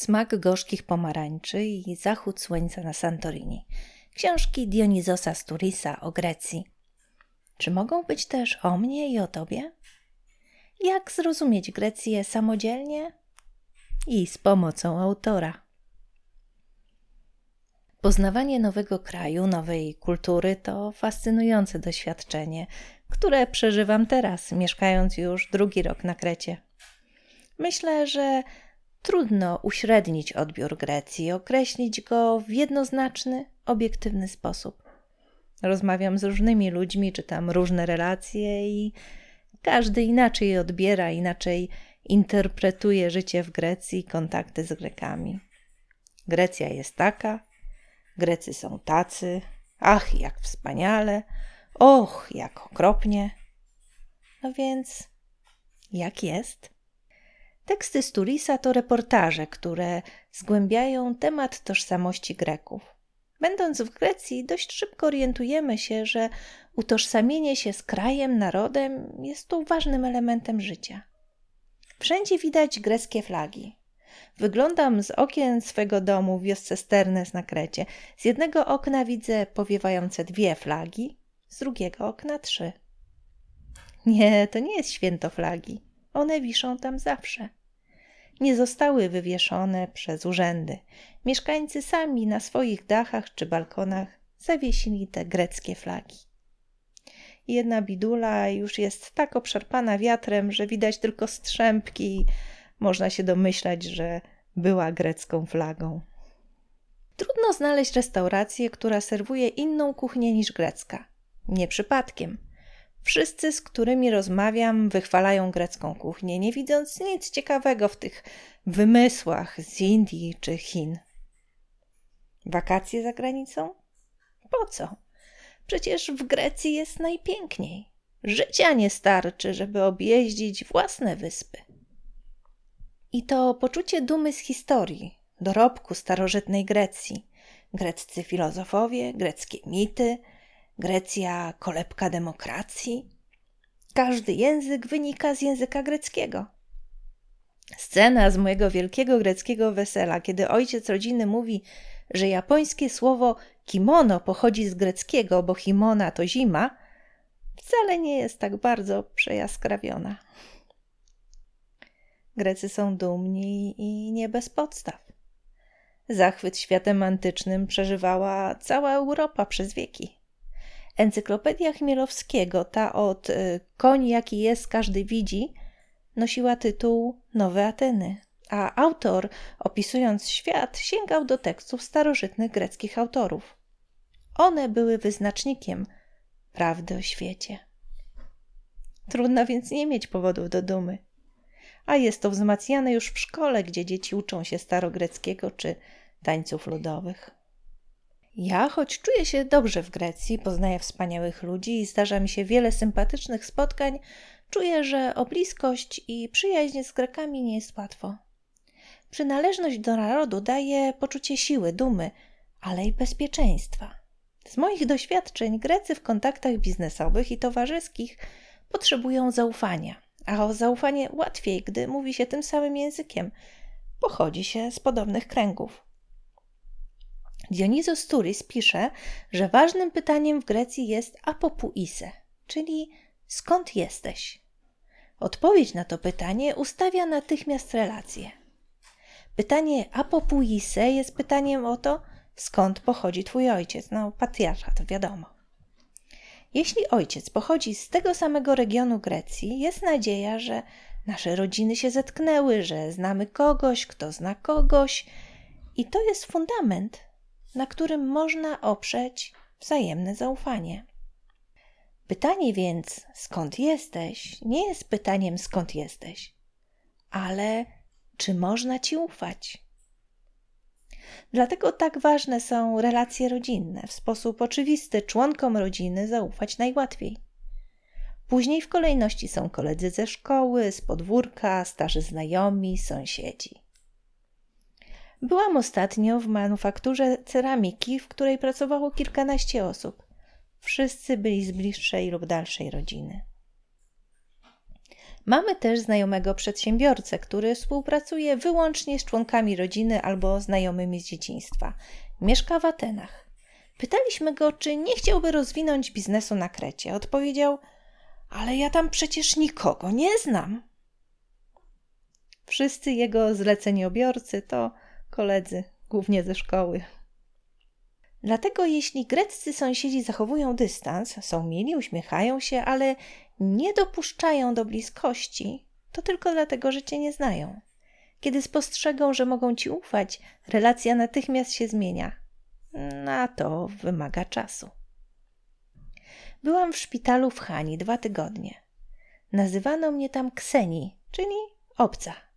Smak gorzkich pomarańczy i zachód słońca na Santorini. Książki Dionizosa Sturisa o Grecji. Czy mogą być też o mnie i o tobie? Jak zrozumieć Grecję samodzielnie i z pomocą autora? Poznawanie nowego kraju, nowej kultury to fascynujące doświadczenie, które przeżywam teraz, mieszkając już drugi rok na Krecie. Myślę, że trudno uśrednić odbiór Grecji, określić go w jednoznaczny, obiektywny sposób. Rozmawiam z różnymi ludźmi, czytam różne relacje i każdy inaczej je odbiera, inaczej interpretuje życie w Grecji i kontakty z Grekami. Grecja jest taka, Grecy są tacy, ach, jak wspaniale, och, jak okropnie. No więc, jak jest? Teksty Sturisa to reportaże, które zgłębiają temat tożsamości Greków. Będąc w Grecji, dość szybko orientujemy się, że utożsamienie się z krajem, narodem jest tu ważnym elementem życia. Wszędzie widać greckie flagi. Wyglądam z okien swego domu w wiosce Sternes na Krecie. Z jednego okna widzę powiewające dwie flagi, z drugiego okna trzy. Nie, to nie jest święto flagi. One wiszą tam zawsze nie zostały wywieszone przez urzędy. Mieszkańcy sami na swoich dachach czy balkonach zawiesili te greckie flagi. Jedna bidula już jest tak obszarpana wiatrem, że widać tylko strzępki można się domyślać, że była grecką flagą. Trudno znaleźć restaurację, która serwuje inną kuchnię niż grecka. Nie przypadkiem – Wszyscy, z którymi rozmawiam, wychwalają grecką kuchnię, nie widząc nic ciekawego w tych wymysłach z Indii czy Chin. Wakacje za granicą? Po co? Przecież w Grecji jest najpiękniej. Życia nie starczy, żeby objeździć własne wyspy. I to poczucie dumy z historii, dorobku starożytnej Grecji, greccy filozofowie, greckie mity, Grecja kolebka demokracji. Każdy język wynika z języka greckiego. Scena z mojego wielkiego greckiego wesela, kiedy ojciec rodziny mówi, że japońskie słowo kimono pochodzi z greckiego, bo himona to zima, wcale nie jest tak bardzo przejaskrawiona. Grecy są dumni i nie bez podstaw. Zachwyt światem antycznym przeżywała cała Europa przez wieki. Encyklopedia Chmielowskiego, ta od y, koń jaki jest, każdy widzi, nosiła tytuł Nowe Ateny, a autor, opisując świat, sięgał do tekstów starożytnych greckich autorów. One były wyznacznikiem prawdy o świecie. Trudno więc nie mieć powodów do dumy. A jest to wzmacniane już w szkole, gdzie dzieci uczą się starogreckiego czy tańców ludowych. Ja, choć czuję się dobrze w Grecji, poznaję wspaniałych ludzi i zdarza mi się wiele sympatycznych spotkań, czuję, że o bliskość i przyjaźń z Grekami nie jest łatwo. Przynależność do narodu daje poczucie siły, dumy, ale i bezpieczeństwa. Z moich doświadczeń Grecy w kontaktach biznesowych i towarzyskich potrzebują zaufania, a o zaufanie łatwiej, gdy mówi się tym samym językiem. Pochodzi się z podobnych kręgów. Dionizos Turis pisze, że ważnym pytaniem w Grecji jest apopuise, czyli skąd jesteś? Odpowiedź na to pytanie ustawia natychmiast relację. Pytanie apopuise jest pytaniem o to, skąd pochodzi twój ojciec, no patriarcha, to wiadomo. Jeśli ojciec pochodzi z tego samego regionu Grecji, jest nadzieja, że nasze rodziny się zetknęły, że znamy kogoś, kto zna kogoś, i to jest fundament, na którym można oprzeć wzajemne zaufanie. Pytanie więc, skąd jesteś, nie jest pytaniem, skąd jesteś, ale czy można ci ufać? Dlatego tak ważne są relacje rodzinne. W sposób oczywisty członkom rodziny zaufać najłatwiej. Później w kolejności są koledzy ze szkoły, z podwórka, starzy znajomi, sąsiedzi. Byłam ostatnio w manufakturze ceramiki, w której pracowało kilkanaście osób. Wszyscy byli z bliższej lub dalszej rodziny. Mamy też znajomego przedsiębiorcę, który współpracuje wyłącznie z członkami rodziny albo znajomymi z dzieciństwa. Mieszka w Atenach. Pytaliśmy go, czy nie chciałby rozwinąć biznesu na Krecie. Odpowiedział: Ale ja tam przecież nikogo nie znam. Wszyscy jego zleceniobiorcy to koledzy, głównie ze szkoły. Dlatego jeśli greccy sąsiedzi zachowują dystans, są mili, uśmiechają się, ale nie dopuszczają do bliskości, to tylko dlatego, że cię nie znają. Kiedy spostrzegą, że mogą ci ufać, relacja natychmiast się zmienia. Na to wymaga czasu. Byłam w szpitalu w Hani dwa tygodnie. Nazywano mnie tam Kseni, czyli obca.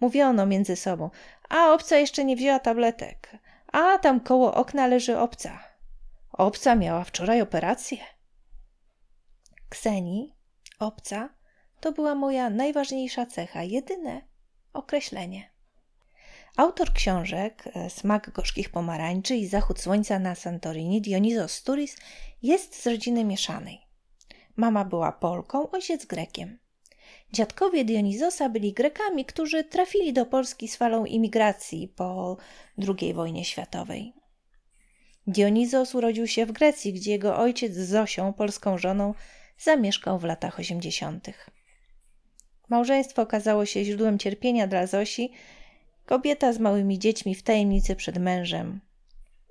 Mówiono między sobą, a obca jeszcze nie wzięła tabletek, a tam koło okna leży obca. Obca miała wczoraj operację. Kseni, obca, to była moja najważniejsza cecha, jedyne określenie. Autor książek e, Smak gorzkich pomarańczy i Zachód słońca na Santorini, Dionizos Sturis, jest z rodziny mieszanej. Mama była Polką, ojciec Grekiem. Dziadkowie Dionizosa byli Grekami, którzy trafili do Polski z falą imigracji po II wojnie światowej. Dionizos urodził się w Grecji, gdzie jego ojciec z Zosią, polską żoną, zamieszkał w latach osiemdziesiątych. Małżeństwo okazało się źródłem cierpienia dla Zosi. Kobieta z małymi dziećmi w tajemnicy przed mężem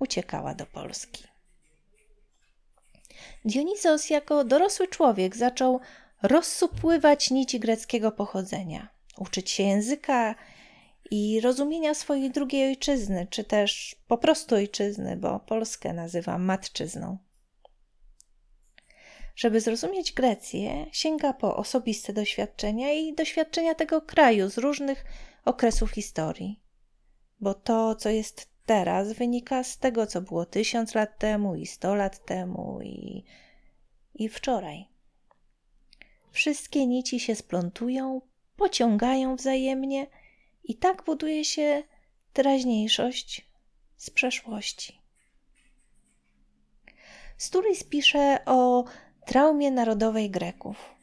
uciekała do Polski. Dionizos jako dorosły człowiek zaczął rozsupływać nici greckiego pochodzenia, uczyć się języka i rozumienia swojej drugiej ojczyzny, czy też po prostu ojczyzny, bo Polskę nazywa matczyzną. Żeby zrozumieć Grecję, sięga po osobiste doświadczenia i doświadczenia tego kraju z różnych okresów historii. Bo to, co jest teraz, wynika z tego, co było tysiąc lat temu i sto lat temu i, i wczoraj. Wszystkie nici się splątują, pociągają wzajemnie i tak buduje się teraźniejszość z przeszłości. Sturis pisze o traumie narodowej Greków.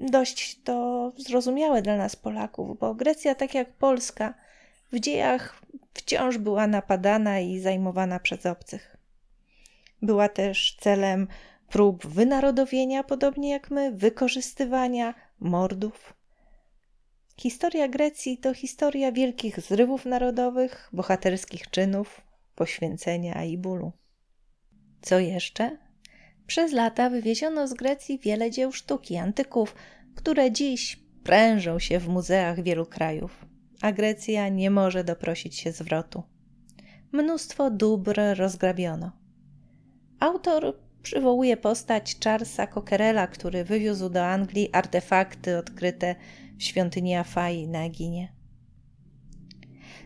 Dość to zrozumiałe dla nas Polaków, bo Grecja, tak jak Polska, w dziejach wciąż była napadana i zajmowana przez obcych. Była też celem prób wynarodowienia, podobnie jak my, wykorzystywania, mordów. Historia Grecji to historia wielkich zrywów narodowych, bohaterskich czynów, poświęcenia i bólu. Co jeszcze? Przez lata wywieziono z Grecji wiele dzieł sztuki, antyków, które dziś prężą się w muzeach wielu krajów, a Grecja nie może doprosić się zwrotu. Mnóstwo dóbr rozgrabiono. Autor przywołuje postać Charlesa Cockerella, który wywiózł do Anglii artefakty odkryte w świątyni Afai na Eginie.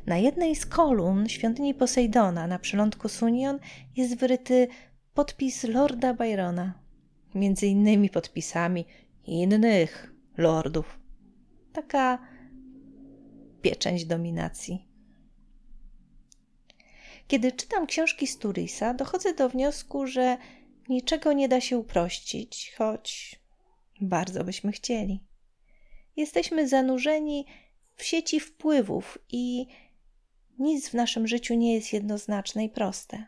Na jednej z kolumn świątyni Posejdona na przylądku Sunion jest wyryty podpis Lorda Byrona, między innymi podpisami innych lordów. Taka pieczęć dominacji. Kiedy czytam książki Sturisa, dochodzę do wniosku, że niczego nie da się uprościć, choć bardzo byśmy chcieli. Jesteśmy zanurzeni w sieci wpływów i nic w naszym życiu nie jest jednoznaczne i proste.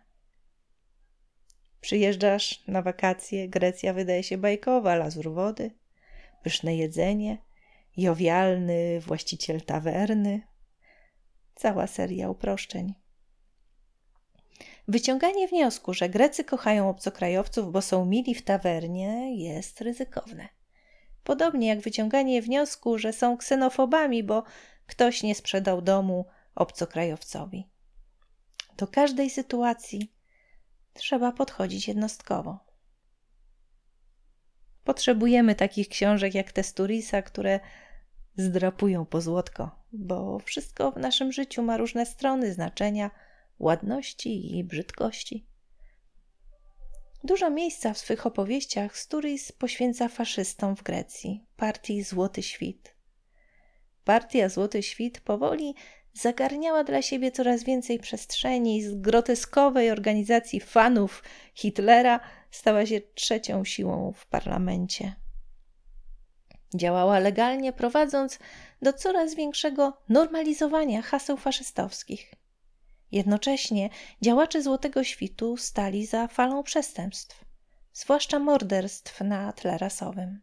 Przyjeżdżasz na wakacje, Grecja wydaje się bajkowa, lazur wody, pyszne jedzenie, jowialny właściciel tawerny, cała seria uproszczeń. Wyciąganie wniosku, że Grecy kochają obcokrajowców, bo są mili w tawernie, jest ryzykowne. Podobnie jak wyciąganie wniosku, że są ksenofobami, bo ktoś nie sprzedał domu obcokrajowcowi. Do każdej sytuacji trzeba podchodzić jednostkowo. Potrzebujemy takich książek jak te Sturisa, które zdrapują po złotko, bo wszystko w naszym życiu ma różne strony, znaczenia, ładności i brzydkości. Dużo miejsca w swych opowieściach Sturis poświęca faszystom w Grecji, partii Złoty Świt. Partia Złoty Świt powoli zagarniała dla siebie coraz więcej przestrzeni. Z groteskowej organizacji fanów Hitlera stała się trzecią siłą w parlamencie. Działała legalnie, prowadząc do coraz większego normalizowania haseł faszystowskich. Jednocześnie działacze Złotego Świtu stali za falą przestępstw, zwłaszcza morderstw na tle rasowym.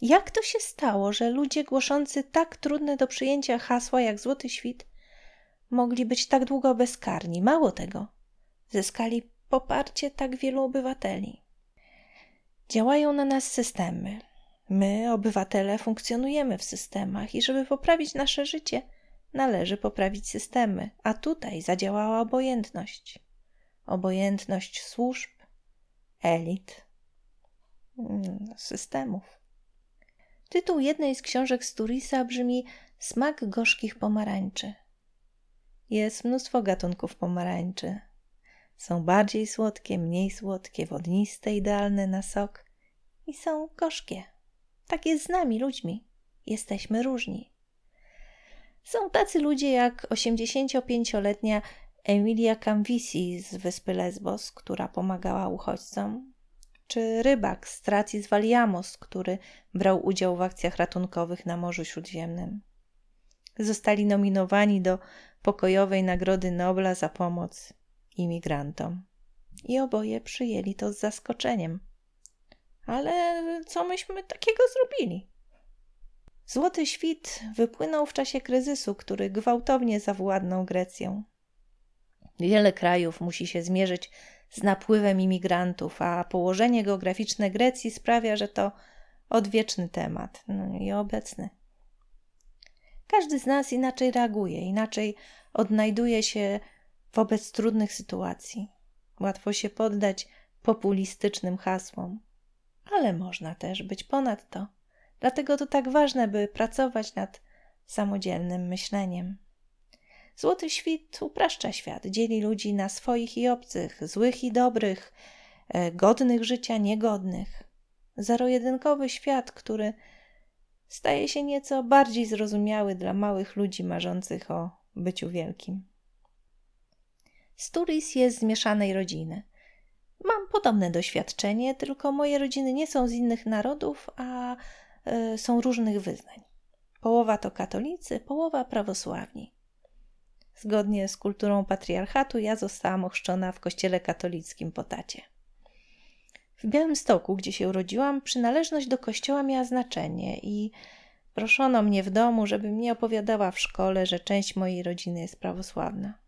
Jak to się stało, że ludzie głoszący tak trudne do przyjęcia hasła jak Złoty Świt mogli być tak długo bezkarni? Mało tego, zyskali poparcie tak wielu obywateli. Działają na nas systemy. My, obywatele, funkcjonujemy w systemach i żeby poprawić nasze życie, należy poprawić systemy, a tutaj zadziałała obojętność. Obojętność służb, elit, mm, systemów. Tytuł jednej z książek Sturisa brzmi Smak gorzkich pomarańczy. Jest mnóstwo gatunków pomarańczy. Są bardziej słodkie, mniej słodkie, wodniste, idealne na sok i są gorzkie. Tak jest z nami, ludźmi. Jesteśmy różni. Są tacy ludzie jak 85-letnia Emilia Camvisi z wyspy Lesbos, która pomagała uchodźcom, czy rybak z Tracis Valiamos, który brał udział w akcjach ratunkowych na Morzu Śródziemnym. Zostali nominowani do pokojowej Nagrody Nobla za pomoc imigrantom. I oboje przyjęli to z zaskoczeniem. Ale co myśmy takiego zrobili? Złoty świt wypłynął w czasie kryzysu, który gwałtownie zawładnął Grecją. Wiele krajów musi się zmierzyć z napływem imigrantów, a położenie geograficzne Grecji sprawia, że to odwieczny temat no i obecny. Każdy z nas inaczej reaguje, inaczej odnajduje się wobec trudnych sytuacji. Łatwo się poddać populistycznym hasłom, ale można też być ponad to. Dlatego to tak ważne, by pracować nad samodzielnym myśleniem. Złoty świt upraszcza świat, dzieli ludzi na swoich i obcych, złych i dobrych, e, godnych życia, niegodnych. Zero-jedynkowy świat, który staje się nieco bardziej zrozumiały dla małych ludzi marzących o byciu wielkim. Sturis jest z mieszanej rodziny. Mam podobne doświadczenie, tylko moje rodziny nie są z innych narodów, a są różnych wyznań. Połowa to katolicy, połowa prawosławni. Zgodnie z kulturą patriarchatu, ja zostałam ochrzczona w kościele katolickim po tacie. W Białymstoku, gdzie się urodziłam, przynależność do kościoła miała znaczenie i proszono mnie w domu, żebym nie opowiadała w szkole, że część mojej rodziny jest prawosławna.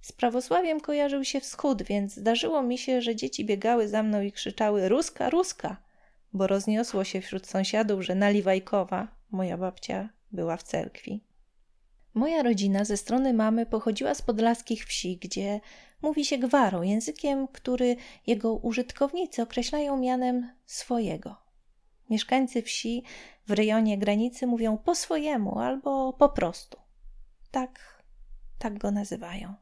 Z prawosławiem kojarzył się wschód, więc zdarzyło mi się, że dzieci biegały za mną i krzyczały Ruska, Ruska, bo rozniosło się wśród sąsiadów, że Naliwajkowa, moja babcia, była w cerkwi. Moja rodzina ze strony mamy pochodziła z podlaskich wsi, gdzie mówi się gwarą, językiem, który jego użytkownicy określają mianem swojego. Mieszkańcy wsi w rejonie granicy mówią po swojemu albo po prostu. Tak, tak go nazywają.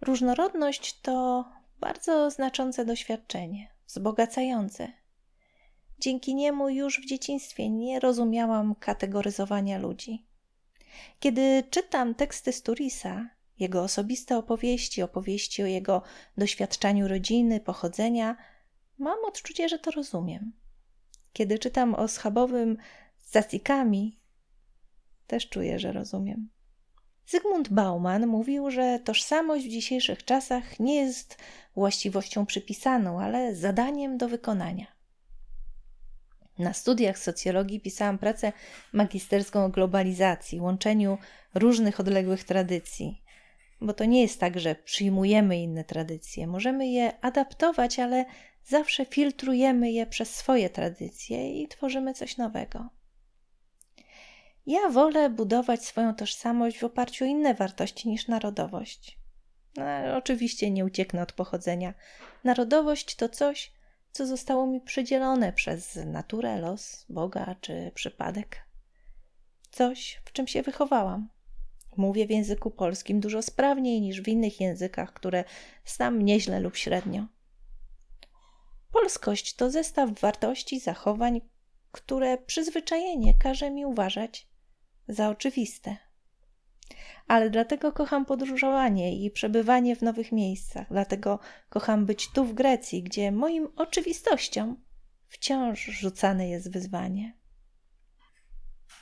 Różnorodność to bardzo znaczące doświadczenie, wzbogacające. Dzięki niemu już w dzieciństwie nie rozumiałam kategoryzowania ludzi. Kiedy czytam teksty Sturisa, jego osobiste opowieści, opowieści o jego doświadczaniu rodziny, pochodzenia, mam odczucie, że to rozumiem. Kiedy czytam o schabowym z zasikami, też czuję, że rozumiem. Zygmunt Bauman mówił, że tożsamość w dzisiejszych czasach nie jest właściwością przypisaną, ale zadaniem do wykonania. Na studiach socjologii pisałam pracę magisterską o globalizacji, łączeniu różnych odległych tradycji. Bo to nie jest tak, że przyjmujemy inne tradycje. Możemy je adaptować, ale zawsze filtrujemy je przez swoje tradycje i tworzymy coś nowego. Ja wolę budować swoją tożsamość w oparciu o inne wartości niż narodowość. No, oczywiście nie ucieknę od pochodzenia. Narodowość to coś, co zostało mi przydzielone przez naturę, los, Boga czy przypadek. Coś, w czym się wychowałam. Mówię w języku polskim dużo sprawniej niż w innych językach, które znam nieźle lub średnio. Polskość to zestaw wartości, zachowań, które przyzwyczajenie każe mi uważać za oczywiste. Ale dlatego kocham podróżowanie i przebywanie w nowych miejscach, dlatego kocham być tu w Grecji, gdzie moim oczywistościom wciąż rzucane jest wyzwanie.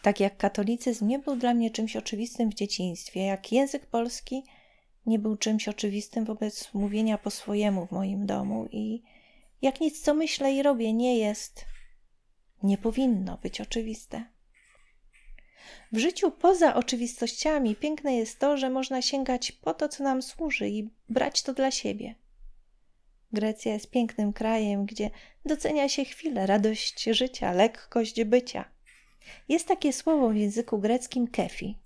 Tak jak katolicyzm nie był dla mnie czymś oczywistym w dzieciństwie, jak język polski nie był czymś oczywistym wobec mówienia po swojemu w moim domu i jak nic, co myślę i robię, nie jest, nie powinno być oczywiste. W życiu poza oczywistościami piękne jest to, że można sięgać po to, co nam służy i brać to dla siebie. Grecja jest pięknym krajem, gdzie docenia się chwilę, radość życia, lekkość bycia. Jest takie słowo w języku greckim kefi.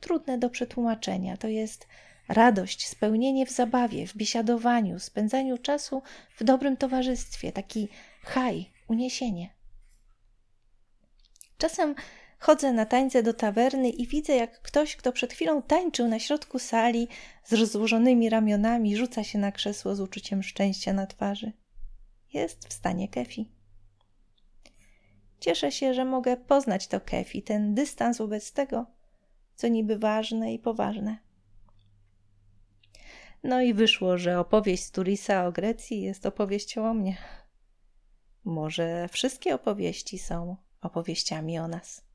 Trudne do przetłumaczenia. To jest radość, spełnienie w zabawie, w biesiadowaniu, spędzaniu czasu w dobrym towarzystwie, taki haj, uniesienie. Czasem chodzę na tańce do tawerny i widzę, jak ktoś, kto przed chwilą tańczył na środku sali z rozłożonymi ramionami, rzuca się na krzesło z uczuciem szczęścia na twarzy. Jest w stanie kefi. Cieszę się, że mogę poznać to kefi, ten dystans wobec tego, co niby ważne i poważne. No i wyszło, że opowieść Turisa o Grecji jest opowieścią o mnie. Może wszystkie opowieści są opowieściami o nas.